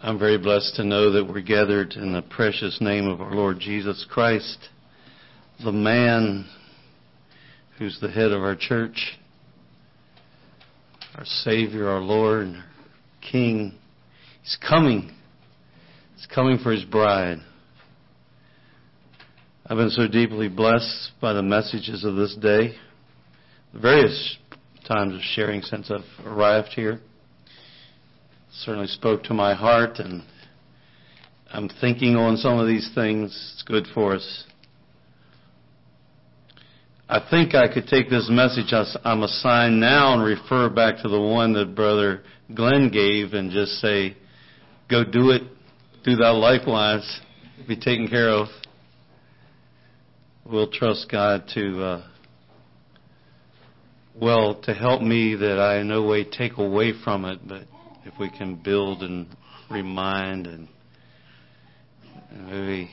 I'm very blessed to know that we're gathered in the precious name of our Lord Jesus Christ, the man who's the head of our church, our Savior, our Lord, and our King. He's coming. He's coming for His bride. I've been so deeply blessed by the messages of this day, the various times of sharing since I've arrived here certainly spoke to my heart, and I'm thinking on some of these things. It's good for us. I think I could take this message I'm assigned now and refer back to the one that Brother Glenn gave and just say, go do it, do thou likewise, be taken care of. We'll trust God to, uh, well, to help me that I in no way take away from it, but if we can build and remind and, maybe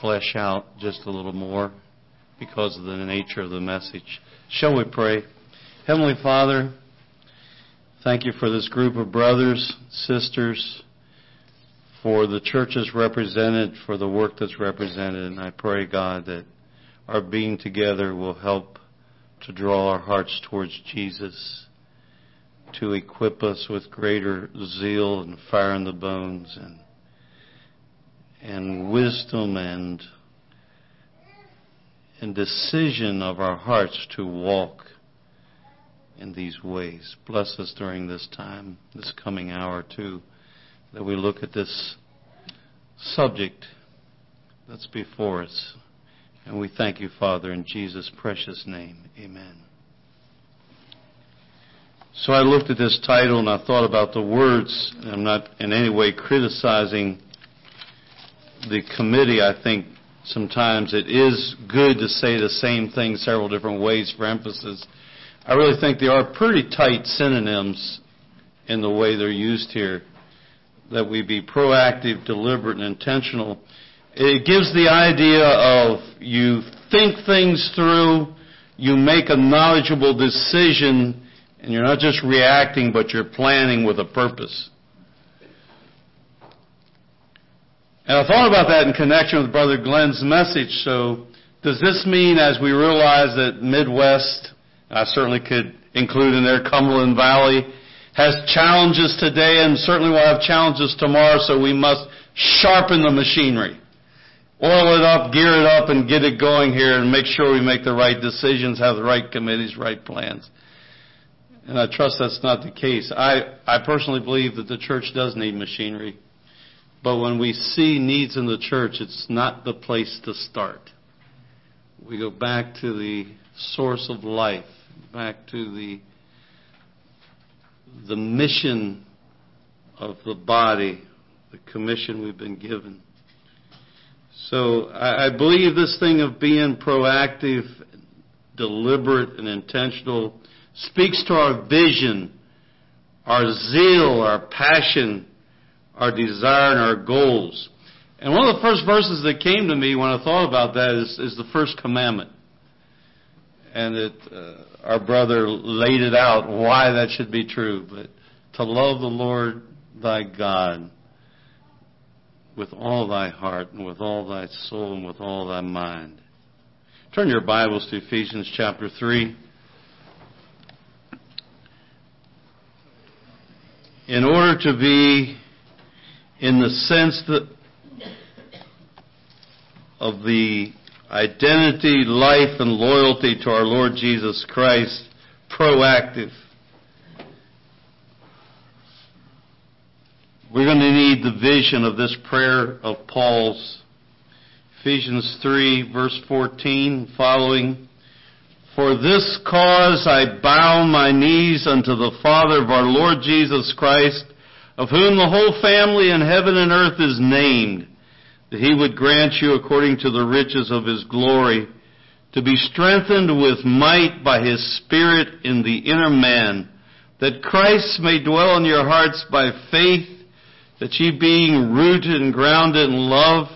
flesh out just a little more because of the nature of the message. Shall we pray? Heavenly Father, thank you for this group of brothers, sisters, for the churches represented, for the work that's represented, and I pray, God, that our being together will help to draw our hearts towards Jesus to equip us with greater zeal and fire in the bones and and wisdom and and decision of our hearts to walk in these ways. Bless us during this time, this coming hour too, that we look at this subject that's before us. And we thank you, Father, in Jesus' precious name. Amen. So I looked at this title and I thought about the words. I'm not in any way criticizing the committee. I think sometimes it is good to say the same thing several different ways for emphasis. I really think they are pretty tight synonyms in the way they're used here. That we be proactive, deliberate, and intentional. It gives the idea of you think things through, you make a knowledgeable decision, and you're not just reacting, but you're planning with a purpose. And I thought about that in connection with Brother Glenn's message. So, does this mean as we realize that Midwest, I certainly could include in there Cumberland Valley, has challenges today and certainly will have challenges tomorrow, so we must sharpen the machinery. Oil it up, gear it up, and get it going here and make sure we make the right decisions, have the right committees, right plans. And I trust that's not the case. I, I personally believe that the church does need machinery. But when we see needs in the church, it's not the place to start. We go back to the source of life, back to the, the mission of the body, the commission we've been given. So I, I believe this thing of being proactive, deliberate, and intentional speaks to our vision, our zeal, our passion, our desire, and our goals. And one of the first verses that came to me when I thought about that is, is the first commandment. And it, uh, our brother laid it out why that should be true. But to love the Lord thy God with all thy heart and with all thy soul and with all thy mind. Turn your Bibles to Ephesians chapter 3. In order to be in the sense that of the identity, life, and loyalty to our Lord Jesus Christ, proactive. We're going to need the vision of this prayer of Paul's. Ephesians 3 verse 14 following. For this cause I bow my knees unto the Father of our Lord Jesus Christ, of whom the whole family in heaven and earth is named, that he would grant you according to the riches of his glory, to be strengthened with might by his Spirit in the inner man, that Christ may dwell in your hearts by faith, that ye being rooted and grounded in love,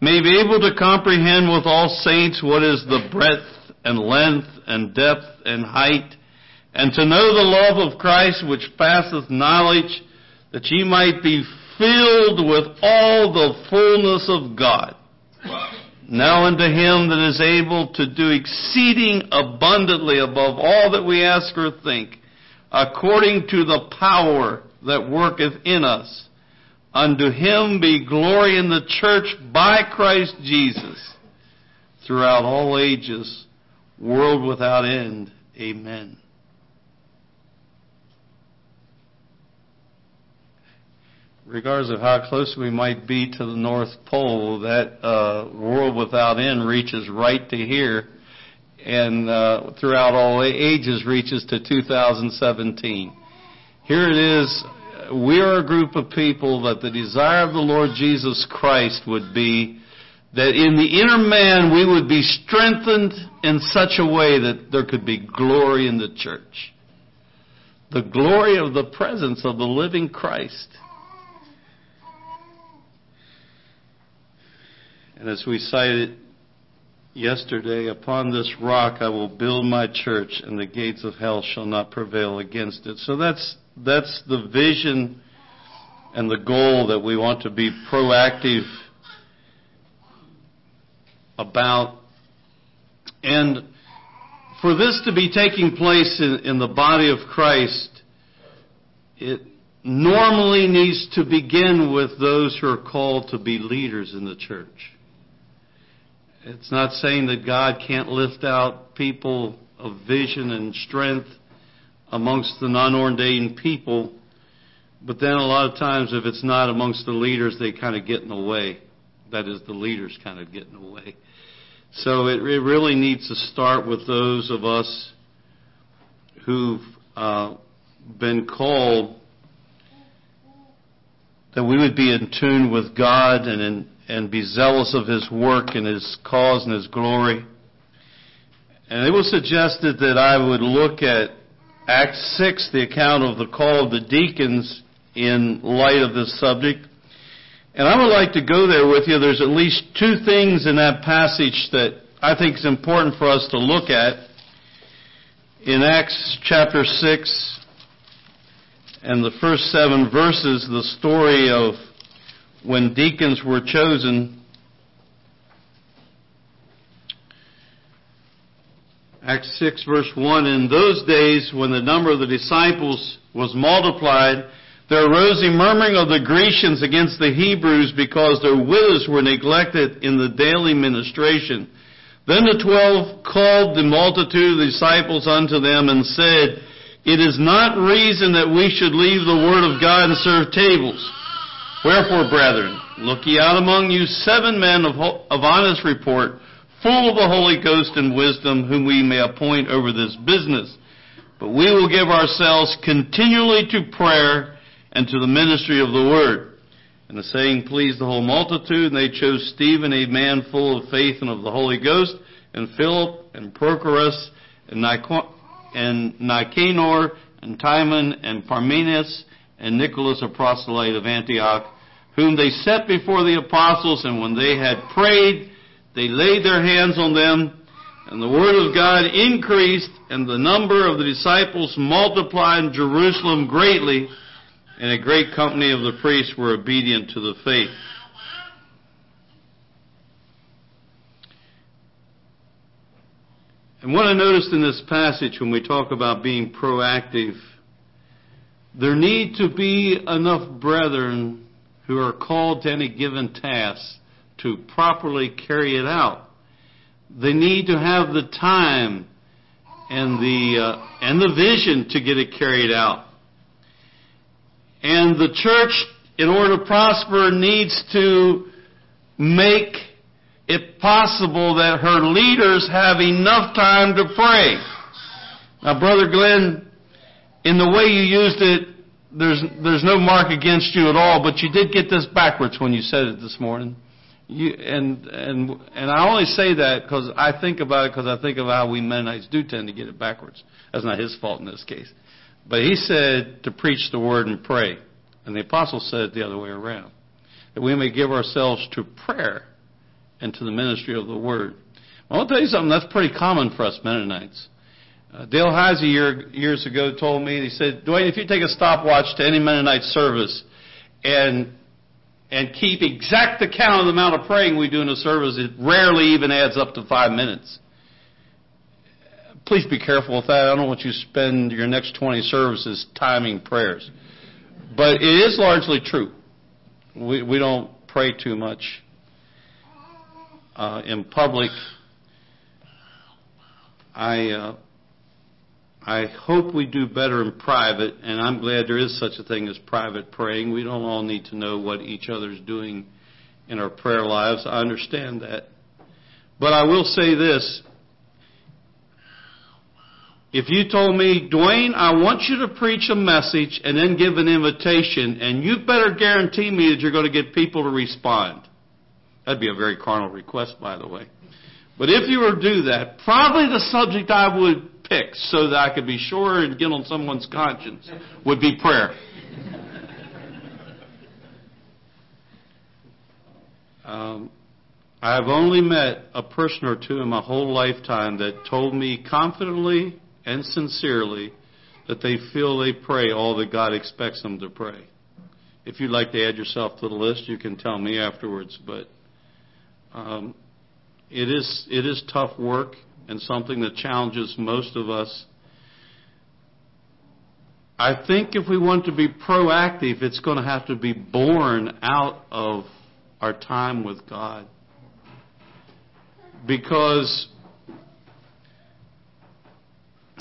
may be able to comprehend with all saints what is the breadth and length and depth and height, and to know the love of Christ which passeth knowledge, that ye might be filled with all the fullness of God. Now unto him that is able to do exceeding abundantly above all that we ask or think, according to the power that worketh in us. Unto him be glory in the church by Christ Jesus throughout all ages, world without end. Amen. regardless of how close we might be to the North Pole, that uh, world without end reaches right to here, and uh, throughout all ages reaches to 2017. Here it is. We are a group of people that the desire of the Lord Jesus Christ would be that in the inner man we would be strengthened in such a way that there could be glory in the church. The glory of the presence of the living Christ. And as we cited yesterday, upon this rock I will build my church, and the gates of hell shall not prevail against it. So that's that's the vision and the goal that we want to be proactive about. And for this to be taking place in, in the body of Christ, it normally needs to begin with those who are called to be leaders in the church. It's not saying that God can't lift out people of vision and strength amongst the non-ordained people, but then a lot of times if it's not amongst the leaders, they kind of get in the way. That is, the leaders kind of get in the way. So it, it really needs to start with those of us who've uh, been called that we would be in tune with God and in and be zealous of his work and his cause and his glory. And it was suggested that I would look at Acts 6, the account of the call of the deacons in light of this subject. And I would like to go there with you. There's at least two things in that passage that I think is important for us to look at. In Acts chapter 6 and the first seven verses, the story of when deacons were chosen, Acts 6 verse 1, in those days when the number of the disciples was multiplied, there arose a murmuring of the Grecians against the Hebrews because their widows were neglected in the daily ministration. Then the twelve called the multitude of the disciples unto them and said, It is not reason that we should leave the word of God and serve tables. Wherefore, brethren, look ye out among you seven men of, of honest report, full of the Holy Ghost and wisdom, whom we may appoint over this business. But we will give ourselves continually to prayer and to the ministry of the word. And the saying pleased the whole multitude, and they chose Stephen, a man full of faith and of the Holy Ghost, and Philip, and Prochorus, and, Nicanor, and Timon, and Parmenas, and Nicholas, a proselyte of Antioch, whom they set before the apostles, and when they had prayed, they laid their hands on them, and the word of God increased, and the number of the disciples multiplied in Jerusalem greatly, and a great company of the priests were obedient to the faith. And what I noticed in this passage when we talk about being proactive, there need to be enough brethren who are called to any given task to properly carry it out. They need to have the time and the uh, and the vision to get it carried out. And the church, in order to prosper, needs to make it possible that her leaders have enough time to pray. Now, Brother Glenn, in the way you used it, there's there's no mark against you at all, but you did get this backwards when you said it this morning. You, and and and I only say that because I think about it because I think of how we Mennonites do tend to get it backwards. That's not his fault in this case. But he said to preach the word and pray, and the apostle said it the other way around, that we may give ourselves to prayer and to the ministry of the word. I want to tell you something that's pretty common for us Mennonites. Uh, Dale Heisey year, years ago told me, he said, Duane, if you take a stopwatch to any Mennonite service and and keep exact account of the amount of praying we do in a service, it rarely even adds up to five minutes. Please be careful with that. I don't want you to spend your next 20 services timing prayers. But it is largely true. We, we don't pray too much uh, in public. I uh, I hope we do better in private, and I'm glad there is such a thing as private praying. We don't all need to know what each other's doing in our prayer lives. I understand that. But I will say this. If you told me, Duane, I want you to preach a message and then give an invitation, and you better guarantee me that you're going to get people to respond. That'd be a very carnal request, by the way. But if you were to do that, probably the subject I would pick so that I could be sure and get on someone's conscience would be prayer. Um, I've only met a person or two in my whole lifetime that told me confidently and sincerely that they feel they pray all that God expects them to pray. If you'd like to add yourself to the list, you can tell me afterwards. But um, it is it is tough work and something that challenges most of us. I think if we want to be proactive, it's going to have to be born out of our time with God. Because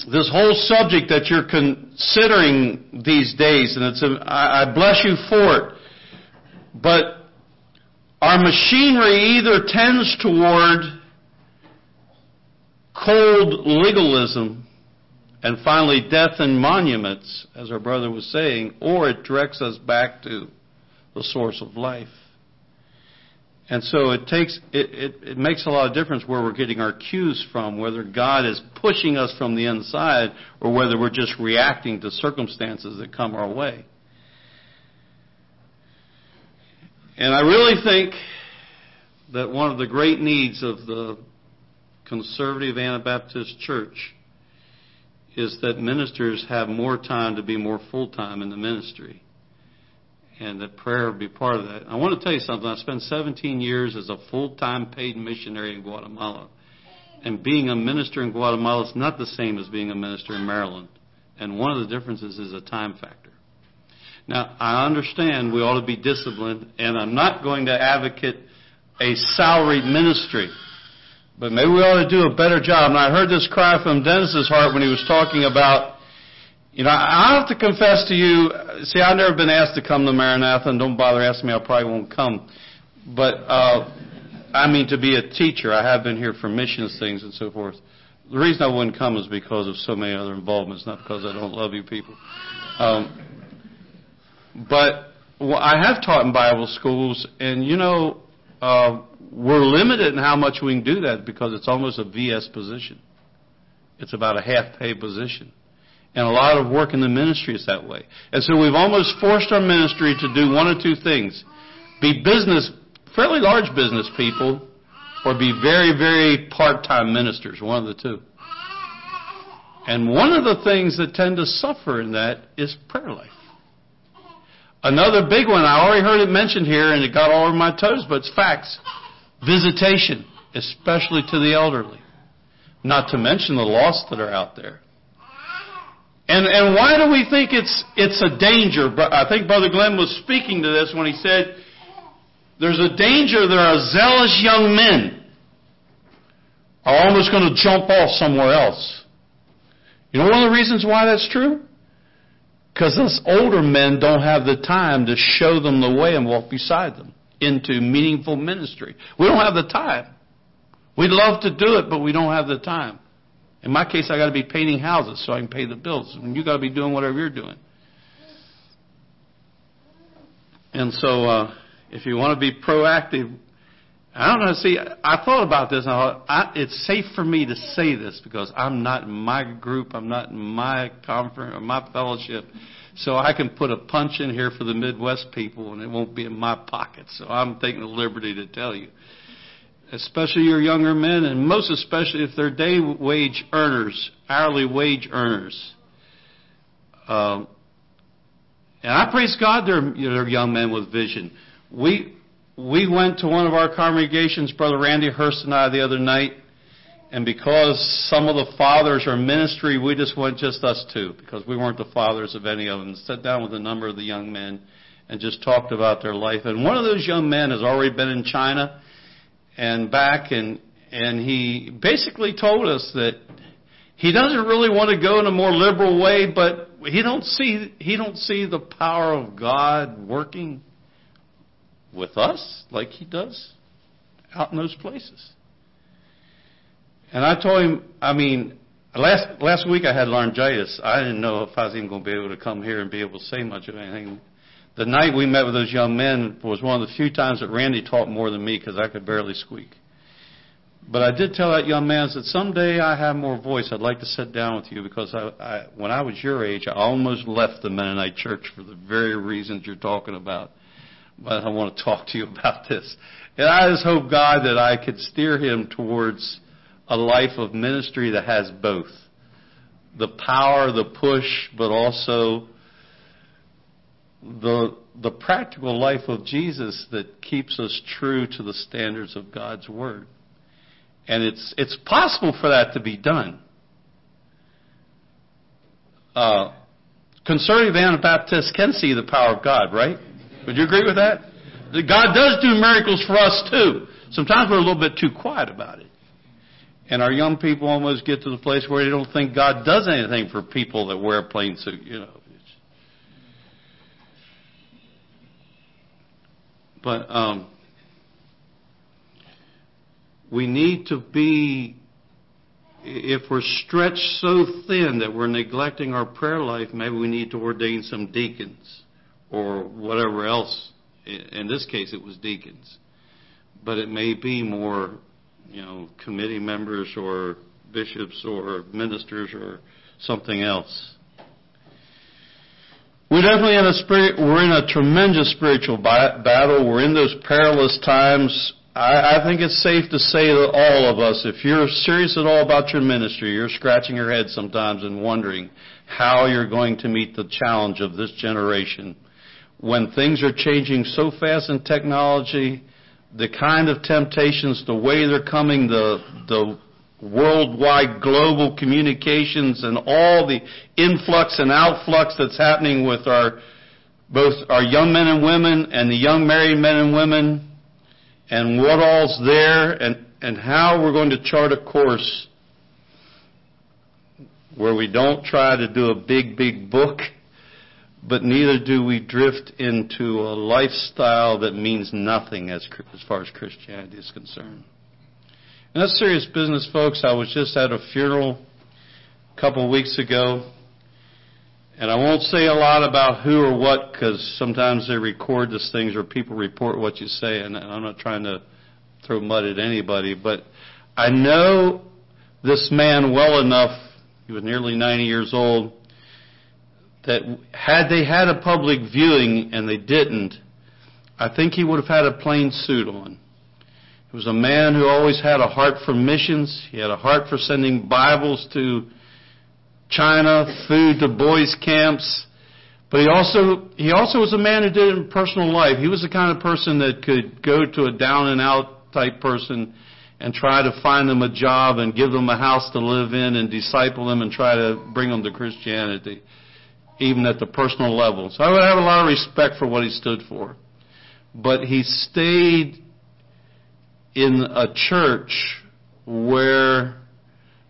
this whole subject that you're considering these days, and it's a, I bless you for it, but our machinery either tends toward cold legalism, and finally death and monuments, as our brother was saying, or it directs us back to the source of life. And so it takes it, it, it makes a lot of difference where we're getting our cues from, whether God is pushing us from the inside or whether we're just reacting to circumstances that come our way. And I really think that one of the great needs of the conservative Anabaptist church is that ministers have more time to be more full time in the ministry. And that prayer would be part of that. I want to tell you something. I spent 17 years as a full time paid missionary in Guatemala. And being a minister in Guatemala is not the same as being a minister in Maryland. And one of the differences is a time factor. Now, I understand we ought to be disciplined, and I'm not going to advocate a salaried ministry. But maybe we ought to do a better job. And I heard this cry from Dennis's heart when he was talking about, you know, I have to confess to you, see, I've never been asked to come to Maranatha, and don't bother asking me, I probably won't come. But, uh, I mean to be a teacher. I have been here for missions things and so forth. The reason I wouldn't come is because of so many other involvements, not because I don't love you people. Um, but well, I have taught in Bible schools, and you know, uh, we're limited in how much we can do that because it's almost a VS position. It's about a half pay position. And a lot of work in the ministry is that way. And so we've almost forced our ministry to do one of two things. Be business, fairly large business people, or be very, very part-time ministers, one of the two. And one of the things that tend to suffer in that is prayer life. Another big one, I already heard it mentioned here and it got all over my toes, but it's facts. Visitation, especially to the elderly. Not to mention the lost that are out there. And, and why do we think it's, it's a danger? I think Brother Glenn was speaking to this when he said, there's a danger there are zealous young men are almost going to jump off somewhere else. You know one of the reasons why that's true? Because us older men don't have the time to show them the way and walk beside them into meaningful ministry. We don't have the time. We'd love to do it, but we don't have the time. In my case, I got to be painting houses so I can pay the bills, and you got to be doing whatever you're doing. And so, uh, if you want to be proactive, I don't know. See, I thought about this. And I thought, I, it's safe for me to say this because I'm not in my group. I'm not in my conference or my fellowship. So I can put a punch in here for the Midwest people and it won't be in my pocket. So I'm taking the liberty to tell you. Especially your younger men, and most especially if they're day wage earners, hourly wage earners. Um, and I praise God they're, they're young men with vision. We, we went to one of our congregations, Brother Randy Hurst and I, the other night, and because some of the fathers are ministry, we just went just us two, because we weren't the fathers of any of them. Sat down with a number of the young men and just talked about their life. And one of those young men has already been in China and back, and and he basically told us that he doesn't really want to go in a more liberal way, but he don't see he don't see the power of God working with us like he does out in those places. And I told him, I mean, last last week I had laryngitis. I didn't know if I was even going to be able to come here and be able to say much of anything. The night we met with those young men was one of the few times that Randy talked more than me because I could barely squeak. But I did tell that young man that someday I have more voice. I'd like to sit down with you because I, I, when I was your age, I almost left the Mennonite church for the very reasons you're talking about. But I want to talk to you about this. And I just hope God that I could steer him towards a life of ministry that has both the power, the push, but also the the practical life of Jesus that keeps us true to the standards of God's word. And it's, it's possible for that to be done. Uh, conservative Anabaptists can see the power of God, right? Would you agree with that? God does do miracles for us too. Sometimes we're a little bit too quiet about it. And our young people almost get to the place where they don't think God does anything for people that wear a plain suit, you know. But um, we need to be, if we're stretched so thin that we're neglecting our prayer life, maybe we need to ordain some deacons or whatever else. In this case, it was deacons. But it may be more, you know, committee members or bishops or ministers or something else. We're definitely in a spirit, we're in a tremendous spiritual battle. We're in those perilous times. I, I think it's safe to say that all of us, if you're serious at all about your ministry, you're scratching your head sometimes and wondering how you're going to meet the challenge of this generation. When things are changing so fast in technology, the kind of temptations, the way they're coming, the, the worldwide global communications and all the influx and outflux that's happening with our both our young men and women and the young married men and women and what all's there and, and how we're going to chart a course where we don't try to do a big, big book, but neither do we drift into a lifestyle that means nothing as, as far as Christianity is concerned. And that's serious business, folks. I was just at a funeral a couple weeks ago, and I won't say a lot about who or what because sometimes they record these things or people report what you say, and I'm not trying to throw mud at anybody, but I know this man well enough. He was nearly 90 years old. That had they had a public viewing and they didn't, I think he would have had a plain suit on. He was a man who always had a heart for missions. He had a heart for sending Bibles to China, food to boys' camps. But he also he also was a man who did it in personal life. He was the kind of person that could go to a down and out type person and try to find them a job and give them a house to live in and disciple them and try to bring them to Christianity, even at the personal level. So I would have a lot of respect for what he stood for. But he stayed in a church where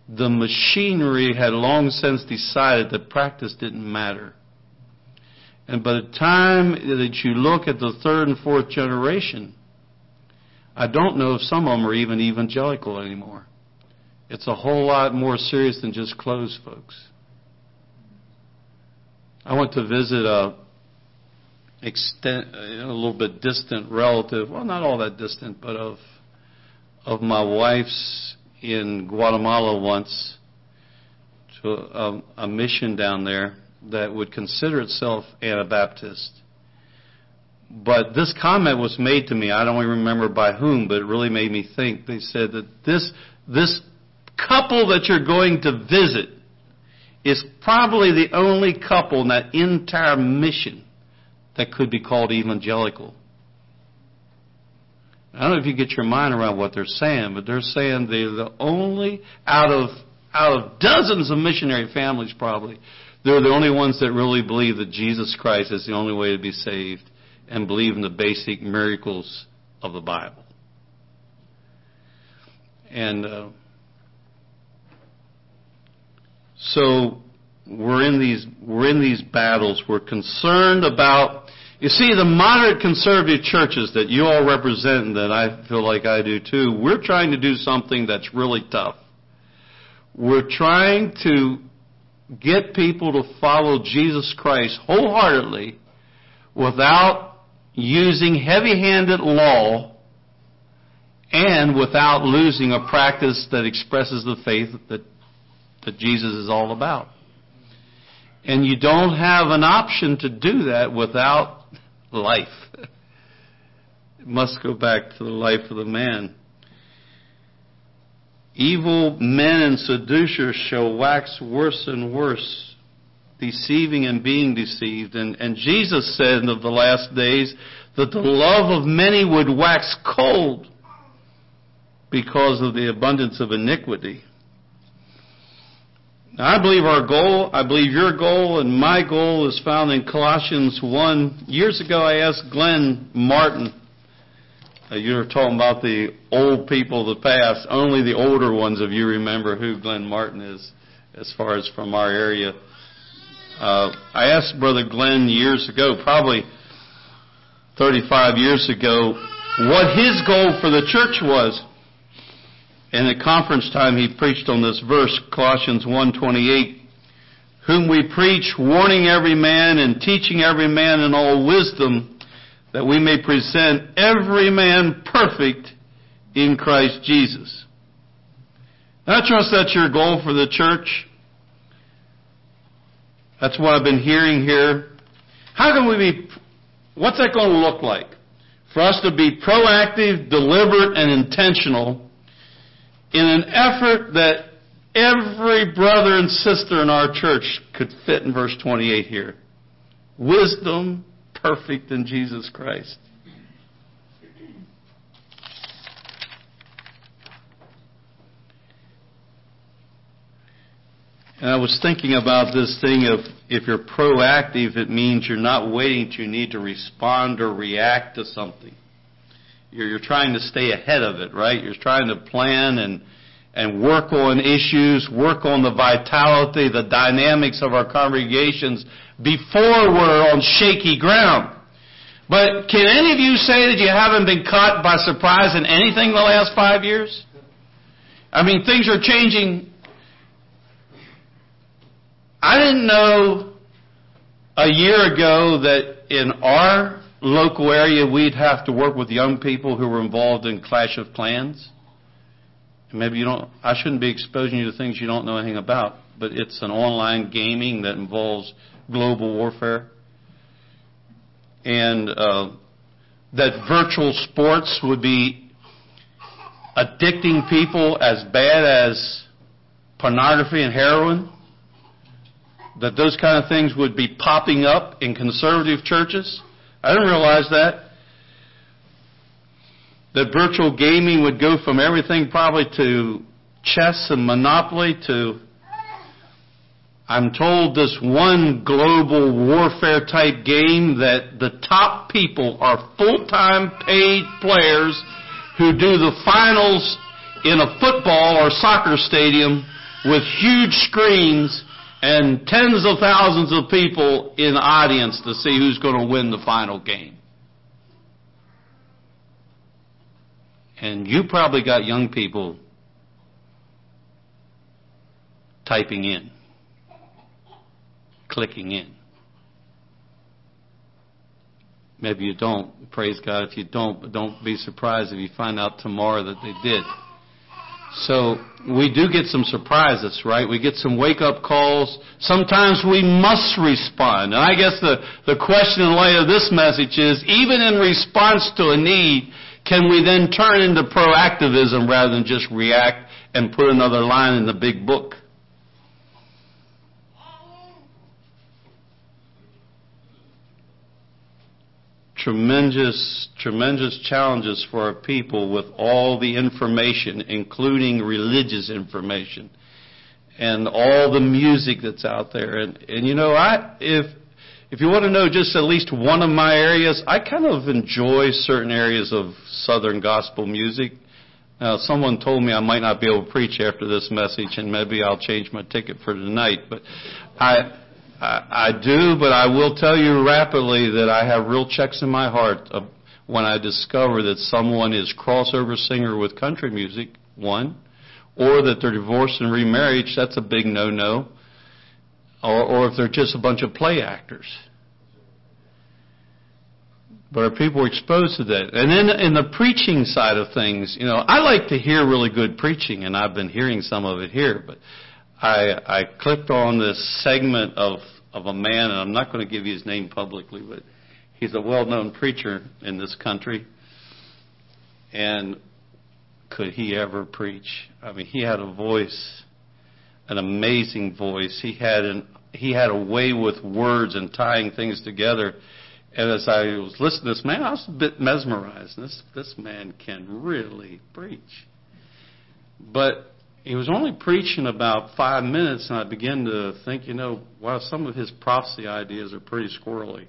the machinery had long since decided that practice didn't matter. And by the time that you look at the third and fourth generation, I don't know if some of them are even evangelical anymore. It's a whole lot more serious than just clothes, folks. I went to visit a extent, a little bit distant relative, well, not all that distant, but of of my wife's in Guatemala once to a, a mission down there that would consider itself Anabaptist. but this comment was made to me. I don't even remember by whom, but it really made me think. They said that this this couple that you're going to visit is probably the only couple in that entire mission that could be called evangelical. I don't know if you get your mind around what they're saying, but they're saying they're the only out of out of dozens of missionary families probably, they're the only ones that really believe that Jesus Christ is the only way to be saved and believe in the basic miracles of the Bible. And uh, so we're in these we're in these battles. We're concerned about you see, the moderate conservative churches that you all represent and that I feel like I do too, we're trying to do something that's really tough. We're trying to get people to follow Jesus Christ wholeheartedly without using heavy-handed law and without losing a practice that expresses the faith that, that Jesus is all about. And you don't have an option to do that without life. It must go back to the life of the man. Evil men and seducers shall wax worse and worse, deceiving and being deceived. And, and Jesus said of the last days that the love of many would wax cold because of the abundance of iniquity. Now, I believe our goal, I believe your goal and my goal is found in Colossians 1. Years ago, I asked Glenn Martin, uh, you were talking about the old people of the past. Only the older ones of you remember who Glenn Martin is, as far as from our area. Uh, I asked Brother Glenn years ago, probably 35 years ago, what his goal for the church was. And at conference time, he preached on this verse, Colossians 1:28, whom we preach, warning every man and teaching every man in all wisdom, that we may present every man perfect in Christ Jesus. And I trust that's your goal for the church. That's what I've been hearing here. How can we be, what's that going to look like? For us to be proactive, deliberate, and intentional in an effort that every brother and sister in our church could fit in verse 28 here. Wisdom perfect in Jesus Christ. And I was thinking about this thing of if you're proactive, it means you're not waiting to need to respond or react to something. You're, you're trying to stay ahead of it, right? You're trying to plan and and work on issues, work on the vitality, the dynamics of our congregations before we're on shaky ground. But can any of you say that you haven't been caught by surprise in anything the last five years? I mean, things are changing. I didn't know a year ago that in our local area, we'd have to work with young people who were involved in Clash of Clans. Maybe you don't, I shouldn't be exposing you to things you don't know anything about, but it's an online gaming that involves global warfare. And uh, that virtual sports would be addicting people as bad as pornography and heroin. That those kind of things would be popping up in conservative churches. I didn't realize that. That virtual gaming would go from everything probably to chess and monopoly to I'm told this one global warfare type game that the top people are full-time paid players who do the finals in a football or soccer stadium with huge screens and tens of thousands of people in the audience to see who's going to win the final game. And you probably got young people typing in, clicking in. Maybe you don't. Praise God if you don't, but don't be surprised if you find out tomorrow that they did. So we do get some surprises, right? We get some wake up calls. Sometimes we must respond. And I guess the, the question in light of this message is, even in response to a need, can we then turn into proactivism rather than just react and put another line in the big book? Tremendous, tremendous challenges for our people with all the information, including religious information, and all the music that's out there. And, and you know, I, if, if you want to know just at least one of my areas, I kind of enjoy certain areas of Southern gospel music. Now, someone told me I might not be able to preach after this message, and maybe I'll change my ticket for tonight. But I, I, do, but I will tell you rapidly that I have real checks in my heart when I discover that someone is crossover singer with country music, one, or that they're divorced and remarried, that's a big no-no, or, or if they're just a bunch of play actors. But are people exposed to that? And then in the preaching side of things, you know, I like to hear really good preaching, and I've been hearing some of it here, but I, I clicked on this segment of, of a man, and I'm not going to give you his name publicly, but he's a well-known preacher in this country. And could he ever preach? I mean, he had a voice, an amazing voice. He had an he had a way with words and tying things together. And as I was listening to this man, I was a bit mesmerized. This this man can really preach. But he was only preaching about five minutes, and I began to think, you know, wow, some of his prophecy ideas are pretty squirrely.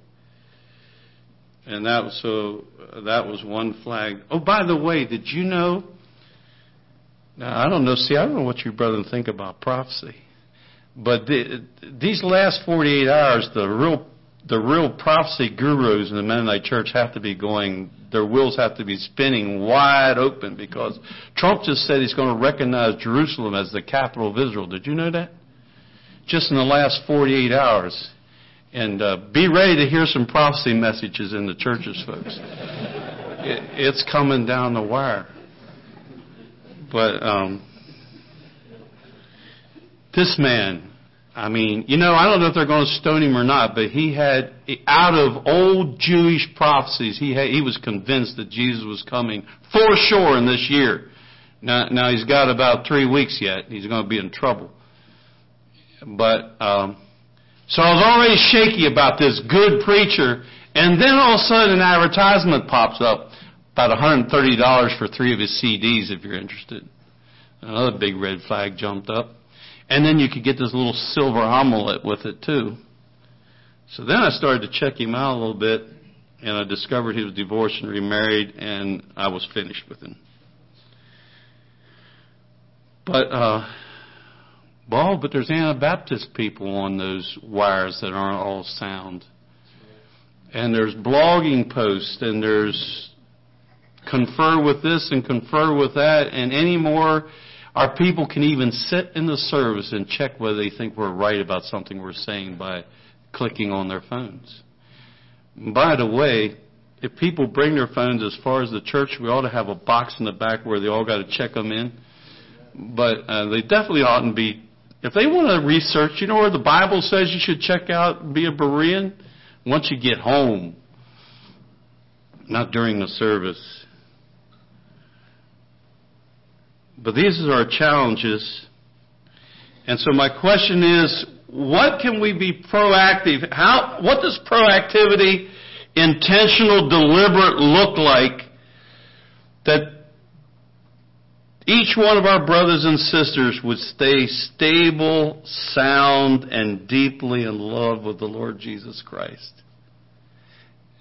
And that was so. That was one flag. Oh, by the way, did you know? Now I don't know. See, I don't know what you brethren think about prophecy, but the, these last 48 hours, the real the real prophecy gurus in the Mennonite church have to be going, their wheels have to be spinning wide open because Trump just said he's going to recognize Jerusalem as the capital of Israel. Did you know that? Just in the last 48 hours. And uh, be ready to hear some prophecy messages in the churches, folks. it, it's coming down the wire. But um, this man, I mean, you know, I don't know if they're going to stone him or not, but he had, out of old Jewish prophecies, he had, he was convinced that Jesus was coming for sure in this year. Now, now he's got about three weeks yet. He's going to be in trouble. But, um, so I was already shaky about this good preacher, and then all of a sudden an advertisement pops up, about $130 for three of his CDs if you're interested. Another big red flag jumped up. And then you could get this little silver omelet with it too. So then I started to check him out a little bit, and I discovered he was divorced and remarried, and I was finished with him. But, uh, well, but there's Anabaptist people on those wires that aren't all sound. And there's blogging posts, and there's confer with this and confer with that, and any more our people can even sit in the service and check whether they think we're right about something we're saying by clicking on their phones. by the way, if people bring their phones as far as the church, we ought to have a box in the back where they all got to check them in. But uh, they definitely oughtn't be. If they want to research, you know where the Bible says you should check out, be a Berean? Once you get home, not during the service. But these are our challenges. And so my question is, what can we be proactive? How, what does proactivity, intentional, deliberate look like that each one of our brothers and sisters would stay stable, sound, and deeply in love with the Lord Jesus Christ?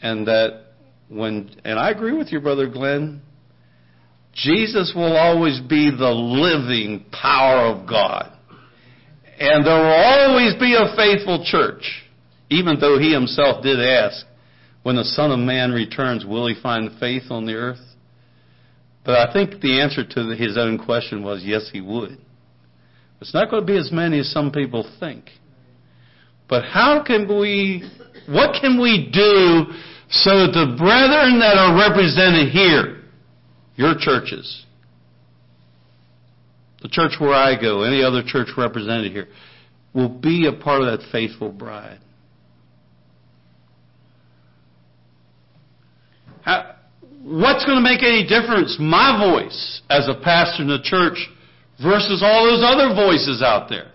And that when, and I agree with you, Brother Glenn, Jesus will always be the living power of God. And there will always be a faithful church, even though he himself did ask, when the Son of Man returns, will he find faith on the earth? But I think the answer to his own question was yes, he would. It's not going to be as many as some people think. But how can we, what can we do so that the brethren that are represented here your churches the church where I go, any other church represented here, will be a part of that faithful bride. How, what's going to make any difference, my voice as a pastor in the church versus all those other voices out there?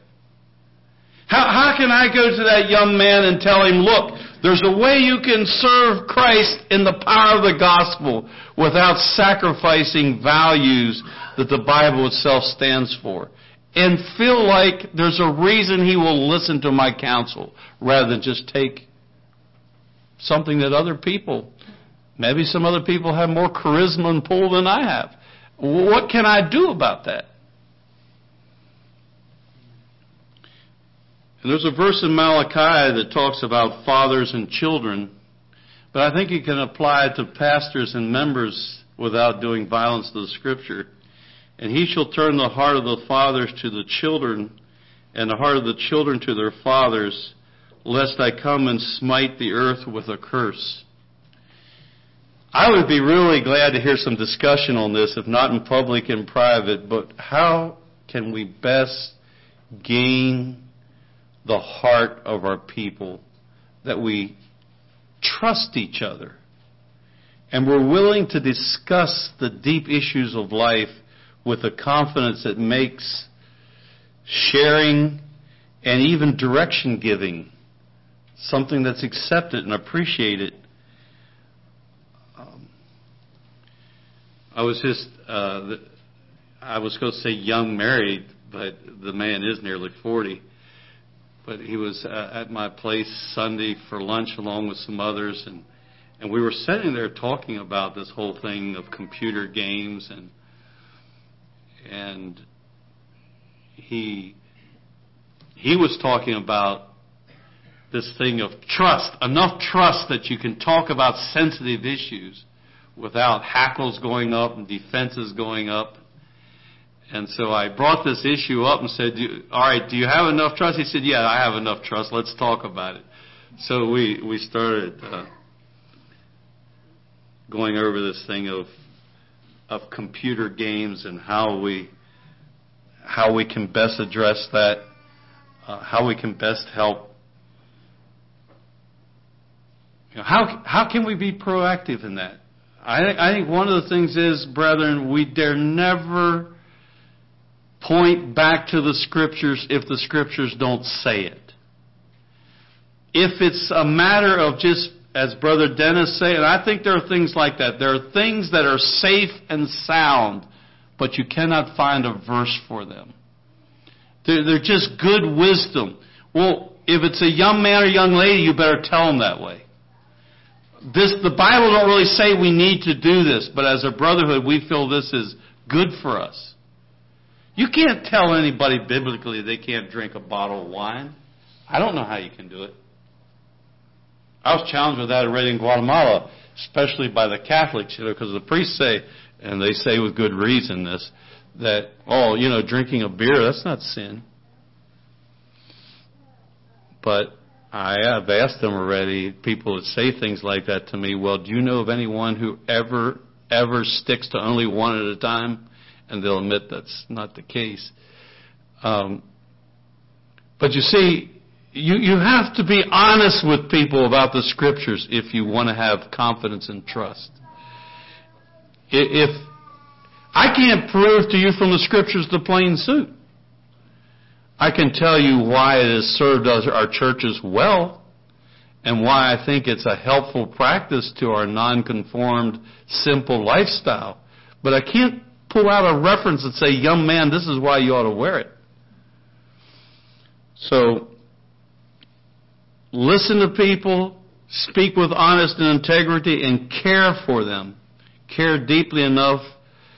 How, how can I go to that young man and tell him, look, there's a way you can serve Christ in the power of the gospel without sacrificing values that the Bible itself stands for. And feel like there's a reason he will listen to my counsel rather than just take something that other people, maybe some other people have more charisma and pull than I have. What can I do about that? And there's a verse in Malachi that talks about fathers and children, but I think you can apply it to pastors and members without doing violence to the scripture. And he shall turn the heart of the fathers to the children, and the heart of the children to their fathers, lest I come and smite the earth with a curse. I would be really glad to hear some discussion on this, if not in public, in private, but how can we best gain the heart of our people, that we trust each other, and we're willing to discuss the deep issues of life with a confidence that makes sharing and even direction giving something that's accepted and appreciated. Um, I was just, uh, I was going to say young married, but the man is nearly 40 but he was uh, at my place Sunday for lunch along with some others, and and we were sitting there talking about this whole thing of computer games, and and he he was talking about this thing of trust, enough trust that you can talk about sensitive issues without hackles going up and defenses going up and so I brought this issue up and said, all right, do you have enough trust? He said, yeah, I have enough trust. Let's talk about it. So we, we started uh, going over this thing of, of computer games and how we, how we can best address that, uh, how we can best help. You know, how, how can we be proactive in that? I I think one of the things is, brethren, we dare never point back to the scriptures if the scriptures don't say it. If it's a matter of just, as Brother Dennis said, and I think there are things like that. There are things that are safe and sound, but you cannot find a verse for them. They're, they're just good wisdom. Well, if it's a young man or young lady, you better tell them that way. This, the Bible don't really say we need to do this, but as a brotherhood, we feel this is good for us. You can't tell anybody biblically they can't drink a bottle of wine. I don't know how you can do it. I was challenged with that already in Guatemala, especially by the Catholics, you know, because the priests say, and they say with good reason this, that, oh, you know, drinking a beer, that's not sin. But I have asked them already, people that say things like that to me, well, do you know of anyone who ever, ever sticks to only one at a time? And they'll admit that's not the case. Um, but you see, you, you have to be honest with people about the scriptures if you want to have confidence and trust. If I can't prove to you from the scriptures the plain suit, I can tell you why it has served our churches well and why I think it's a helpful practice to our nonconformed, simple lifestyle. But I can't pull out a reference and say, young man, this is why you ought to wear it. So, listen to people, speak with honest and integrity, and care for them. Care deeply enough.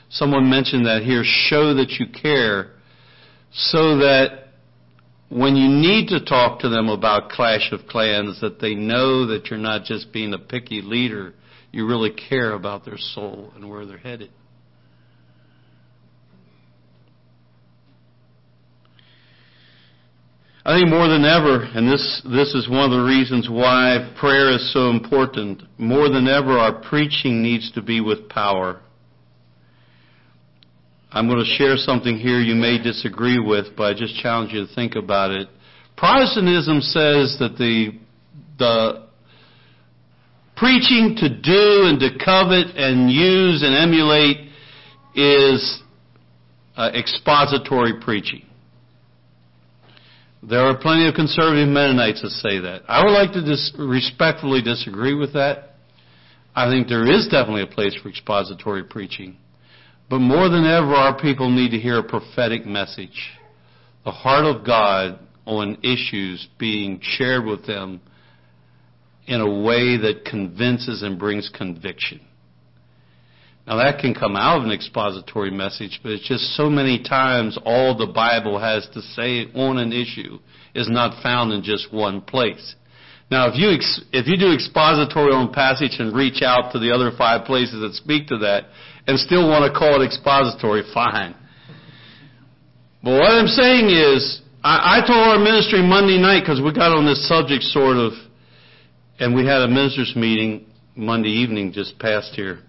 Someone mentioned that here. Show that you care so that when you need to talk to them about Clash of Clans, that they know that you're not just being a picky leader, you really care about their soul and where they're headed. I think more than ever, and this, this is one of the reasons why prayer is so important, more than ever our preaching needs to be with power. I'm going to share something here you may disagree with, but I just challenge you to think about it. Protestantism says that the the preaching to do and to covet and use and emulate is uh, expository preaching. There are plenty of conservative Mennonites that say that. I would like to dis- respectfully disagree with that. I think there is definitely a place for expository preaching. But more than ever, our people need to hear a prophetic message. The heart of God on issues being shared with them in a way that convinces and brings conviction. Now that can come out of an expository message, but it's just so many times all the Bible has to say on an issue is not found in just one place. Now if you, ex- if you do expository on passage and reach out to the other five places that speak to that and still want to call it expository, fine. But what I'm saying is, I, I told our ministry Monday night because we got on this subject sort of, and we had a ministers meeting Monday evening just past here.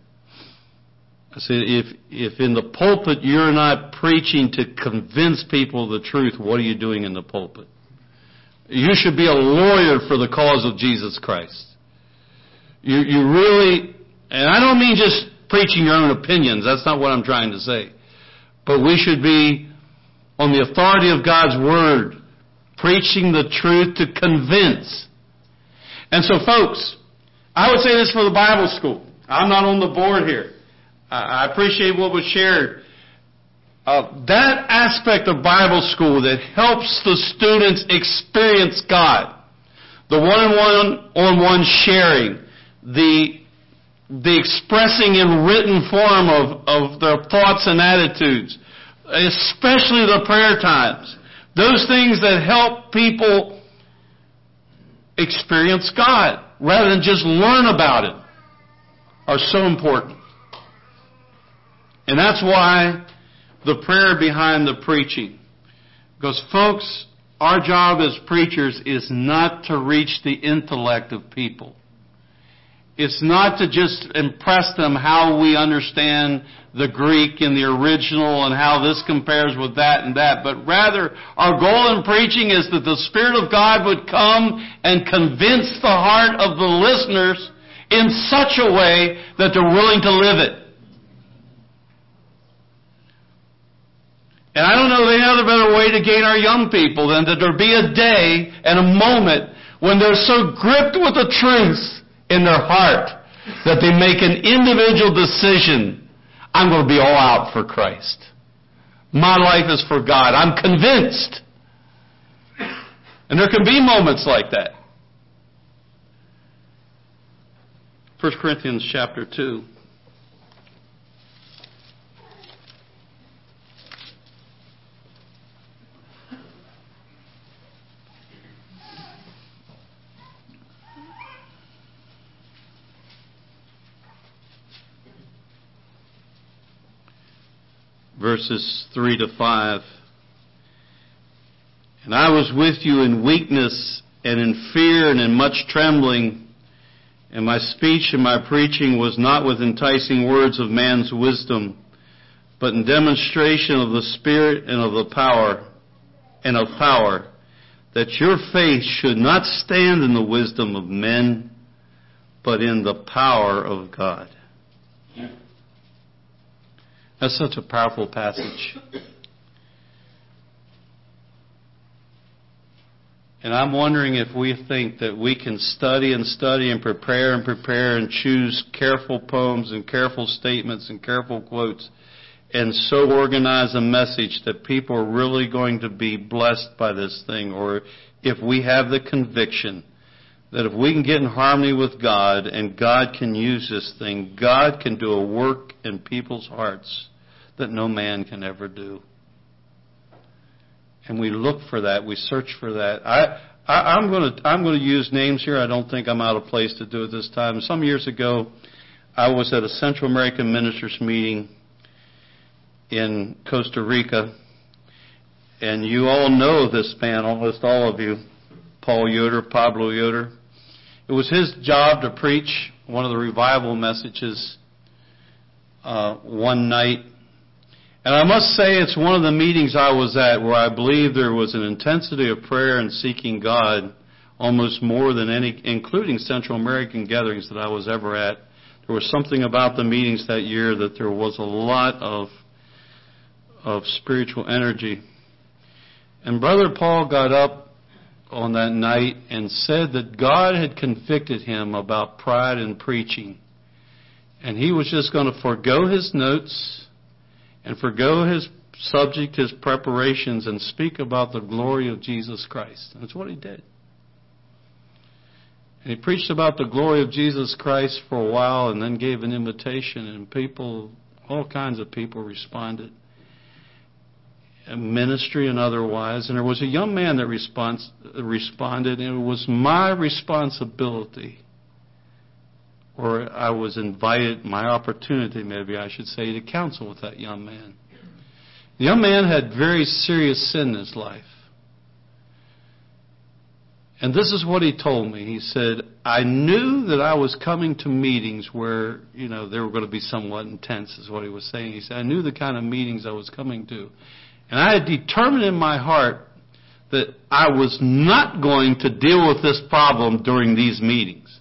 I said, if, if in the pulpit you're not preaching to convince people of the truth, what are you doing in the pulpit? You should be a lawyer for the cause of Jesus Christ. You, you really, and I don't mean just preaching your own opinions. That's not what I'm trying to say. But we should be on the authority of God's Word, preaching the truth to convince. And so folks, I would say this for the Bible school. I'm not on the board here. I appreciate what was shared. Uh, that aspect of Bible school that helps the students experience God, the one-on-one on one sharing, the the expressing in written form of, of their thoughts and attitudes, especially the prayer times, those things that help people experience God rather than just learn about it are so important. And that's why the prayer behind the preaching. Because folks, our job as preachers is not to reach the intellect of people. It's not to just impress them how we understand the Greek and the original and how this compares with that and that, but rather our goal in preaching is that the Spirit of God would come and convince the heart of the listeners in such a way that they're willing to live it. And I don't know of any other better way to gain our young people than that there be a day and a moment when they're so gripped with the truth in their heart that they make an individual decision. I'm going to be all out for Christ. My life is for God. I'm convinced. And there can be moments like that. 1 Corinthians chapter 2. Verses 3 to 5. And I was with you in weakness and in fear and in much trembling, and my speech and my preaching was not with enticing words of man's wisdom, but in demonstration of the Spirit and of the power, and of power, that your faith should not stand in the wisdom of men, but in the power of God. That's such a powerful passage. And I'm wondering if we think that we can study and study and prepare and prepare and choose careful poems and careful statements and careful quotes and so organize a message that people are really going to be blessed by this thing or if we have the conviction that if we can get in harmony with God and God can use this thing, God can do a work in people's hearts that no man can ever do. And we look for that. We search for that. I, I, I'm going to I'm going to use names here. I don't think I'm out of place to do it this time. Some years ago, I was at a Central American ministers meeting in Costa Rica, and you all know this man, almost all of you, Paul Yoder, Pablo Yoder. It was his job to preach one of the revival messages uh, one night And I must say it's one of the meetings I was at where I believe there was an intensity of prayer and seeking God almost more than any, including Central American gatherings that I was ever at. There was something about the meetings that year that there was a lot of, of spiritual energy. And Brother Paul got up on that night and said that God had convicted him about pride in preaching. And he was just going to forego his notes and forego his subject, his preparations, and speak about the glory of Jesus Christ. That's what he did. And he preached about the glory of Jesus Christ for a while and then gave an invitation, and people, all kinds of people responded, ministry and otherwise. And there was a young man that response, responded, and it was my responsibility, or I was invited, my opportunity, maybe I should say, to counsel with that young man. The young man had very serious sin in his life. And this is what he told me. He said, I knew that I was coming to meetings where, you know, they were going to be somewhat intense, is what he was saying. He said, I knew the kind of meetings I was coming to. And I had determined in my heart that I was not going to deal with this problem during these meetings.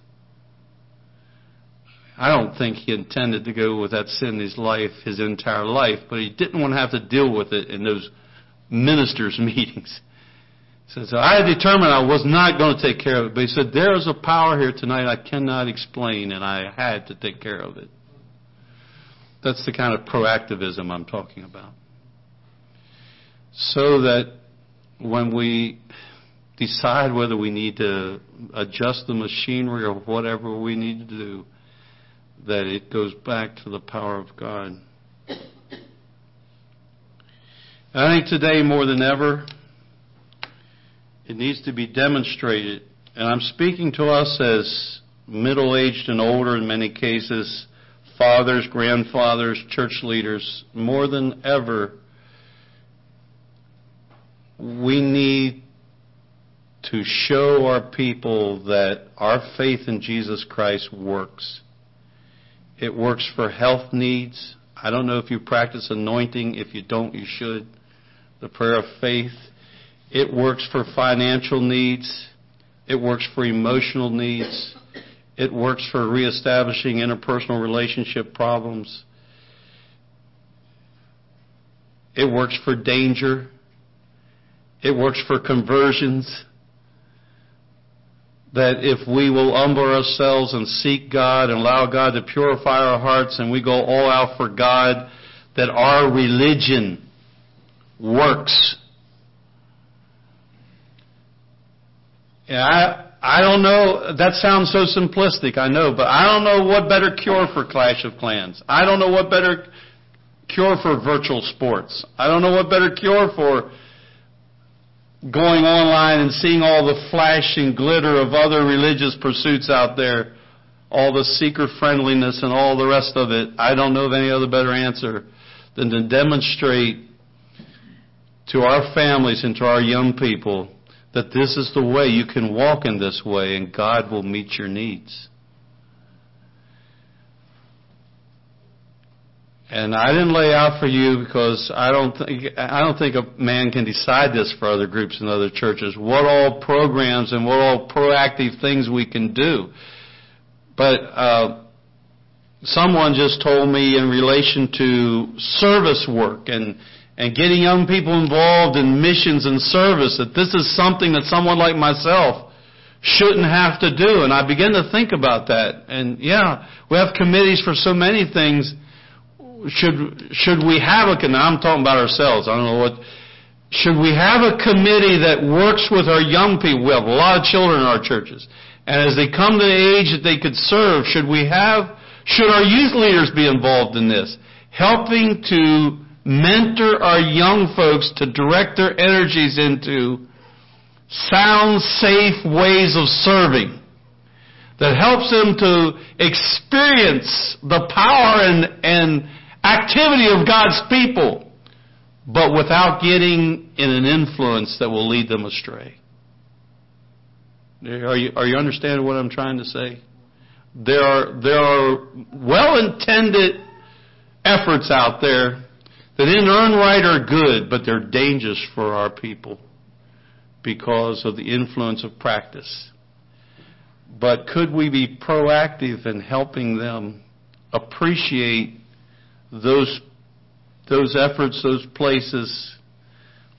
I don't think he intended to go with that sin in his life, his entire life, but he didn't want to have to deal with it in those ministers' meetings. So, so I determined I was not going to take care of it. But he said, there is a power here tonight I cannot explain, and I had to take care of it. That's the kind of proactivism I'm talking about. So that when we decide whether we need to adjust the machinery or whatever we need to do, that it goes back to the power of God. I think today more than ever, it needs to be demonstrated. And I'm speaking to us as middle aged and older in many cases, fathers, grandfathers, church leaders. More than ever, we need to show our people that our faith in Jesus Christ works. It works for health needs. I don't know if you practice anointing. If you don't, you should. The prayer of faith. It works for financial needs. It works for emotional needs. It works for reestablishing interpersonal relationship problems. It works for danger. It works for conversions. That if we will humble ourselves and seek God and allow God to purify our hearts and we go all out for God, that our religion works Yeah, I, I don't know. That sounds so simplistic, I know, but I don't know what better cure for Clash of Clans. I don't know what better cure for virtual sports. I don't know what better cure for going online and seeing all the flash and glitter of other religious pursuits out there, all the seeker friendliness and all the rest of it. I don't know of any other better answer than to demonstrate to our families and to our young people that this is the way you can walk in this way and God will meet your needs. And I didn't lay out for you because I don't think I don't think a man can decide this for other groups and other churches. What all programs and what all proactive things we can do. But uh, someone just told me in relation to service work and and getting young people involved in missions and service, that this is something that someone like myself shouldn't have to do. And I begin to think about that. And yeah, we have committees for so many things. Should, should we have a, now I'm talking about ourselves, I don't know what, should we have a committee that works with our young people? We have a lot of children in our churches. And as they come to the age that they could serve, should we have, should our youth leaders be involved in this? Helping to mentor our young folks to direct their energies into sound, safe ways of serving that helps them to experience the power and, and activity of God's people, but without getting in an influence that will lead them astray. Are you, are you understanding what I'm trying to say? There are, there are well intended efforts out there that in earn right are good, but they're dangerous for our people because of the influence of practice. But could we be proactive in helping them appreciate those those efforts, those places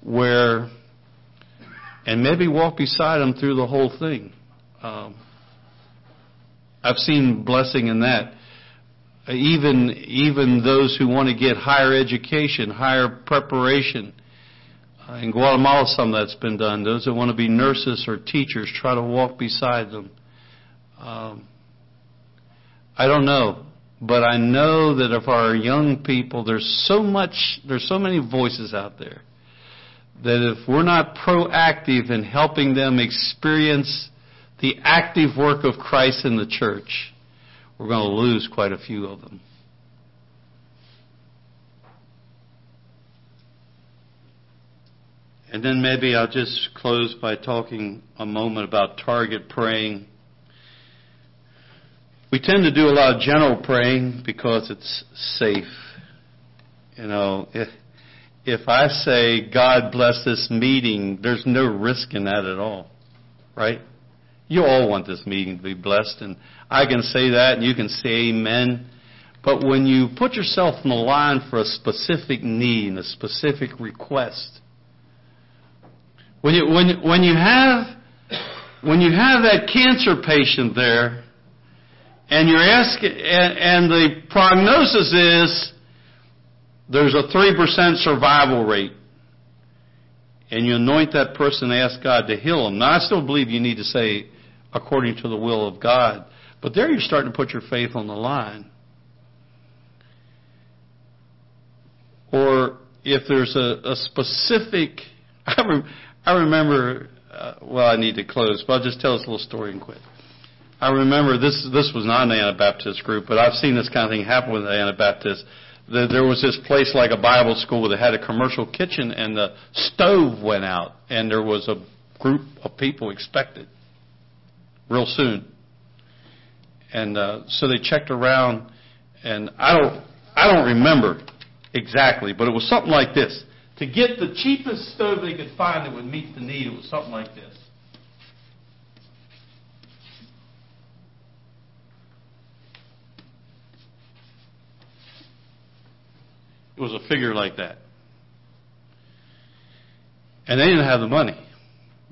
where, and maybe walk beside them through the whole thing. Um, I've seen blessing in that. Even even those who want to get higher education, higher preparation. Uh, in Guatemala, some of that's been done. Those that want to be nurses or teachers, try to walk beside them. Um, I don't know, but I know that of our young people, there's so much, there's so many voices out there that if we're not proactive in helping them experience the active work of Christ in the church, we're going to lose quite a few of them. And then maybe I'll just close by talking a moment about target praying. We tend to do a lot of general praying because it's safe. You know, if, if I say, God bless this meeting, there's no risk in that at all. Right? You all want this meeting to be blessed, and I can say that, and you can say amen. But when you put yourself in the line for a specific need and a specific request, when you, when, when you have, when you have that cancer patient there, and you're asking, and, and the prognosis is there's a 3% survival rate, and you anoint that person and ask God to heal them. Now, I still believe you need to say, according to the will of God. But there you're starting to put your faith on the line. Or if there's a, a specific, I, I remember, uh, well, I need to close, but I'll just tell this little story and quit. I remember this, this was not an Anabaptist group, but I've seen this kind of thing happen with Anabaptists. The, there was this place like a Bible school that had a commercial kitchen and the stove went out and there was a group of people expected real soon. And uh, so they checked around, and I don't, I don't remember exactly, but it was something like this. To get the cheapest stove they could find that would meet the need, it was something like this. It was a figure like that. And they didn't have the money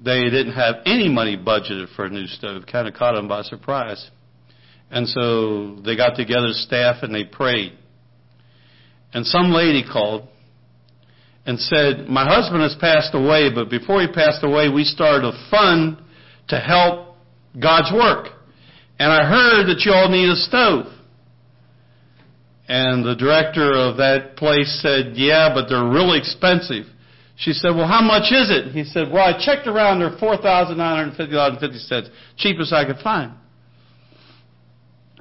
they didn't have any money budgeted for a new stove. Kind of caught them by surprise. And so they got together, staff, and they prayed. And some lady called and said, My husband has passed away, but before he passed away, we started a fund to help God's work. And I heard that you all need a stove. And the director of that place said, Yeah, but they're really expensive. She said, well, how much is it? He said, well, I checked around. They're $4,950.50, cheapest I could find.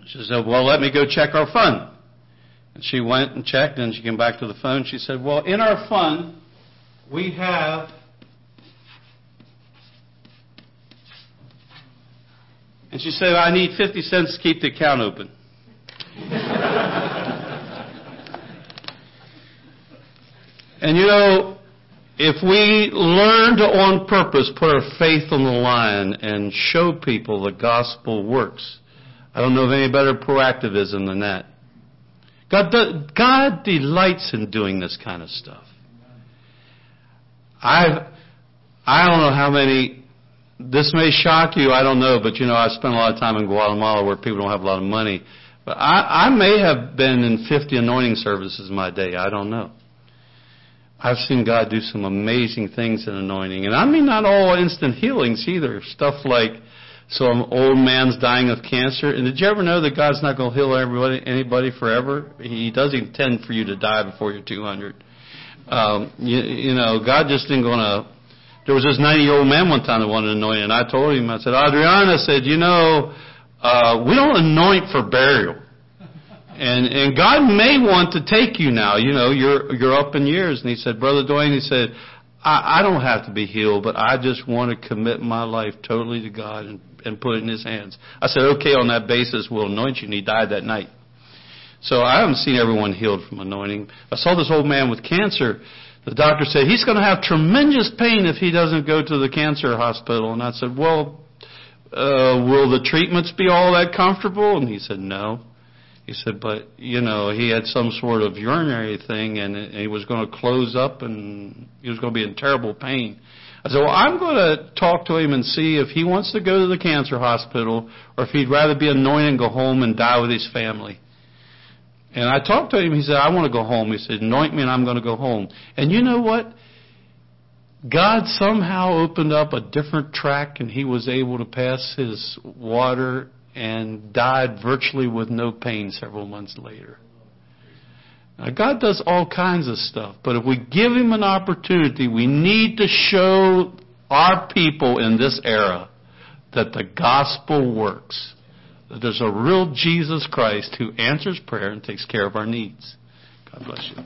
She said, well, let me go check our fund. And she went and checked, and she came back to the phone. She said, well, in our fund, we have And she said, I need 50 cents to keep the account open. and you know, if we learn to on purpose put our faith on the line and show people the gospel works, I don't know of any better proactivism than that. God, God delights in doing this kind of stuff. I've, I don't know how many, this may shock you, I don't know, but you know, I spent a lot of time in Guatemala where people don't have a lot of money. But I, I may have been in 50 anointing services in my day, I don't know. I've seen God do some amazing things in anointing. And I mean not all instant healings either. Stuff like some old man's dying of cancer. And did you ever know that God's not going to heal everybody, anybody forever? He doesn't intend for you to die before you're 200. Um, you, you know, God just isn't going to. There was this 90 year old man one time that wanted to anoint, and I told him, I said, Adriana said, you know, uh, we don't anoint for burial. And and God may want to take you now. You know, you're you're up in years. And he said, Brother Duane, he said, I, I don't have to be healed, but I just want to commit my life totally to God and, and put it in His hands. I said, okay, on that basis, we'll anoint you. And he died that night. So I haven't seen everyone healed from anointing. I saw this old man with cancer. The doctor said he's going to have tremendous pain if he doesn't go to the cancer hospital. And I said, well, uh, will the treatments be all that comfortable? And he said, no. He said, but, you know, he had some sort of urinary thing and he was going to close up and he was going to be in terrible pain. I said, well, I'm going to talk to him and see if he wants to go to the cancer hospital or if he'd rather be anointed and go home and die with his family. And I talked to him. He said, I want to go home. He said, anoint me and I'm going to go home. And you know what? God somehow opened up a different track and he was able to pass his water and died virtually with no pain several months later. Now, God does all kinds of stuff, but if we give Him an opportunity, we need to show our people in this era that the gospel works. That there's a real Jesus Christ who answers prayer and takes care of our needs. God bless you.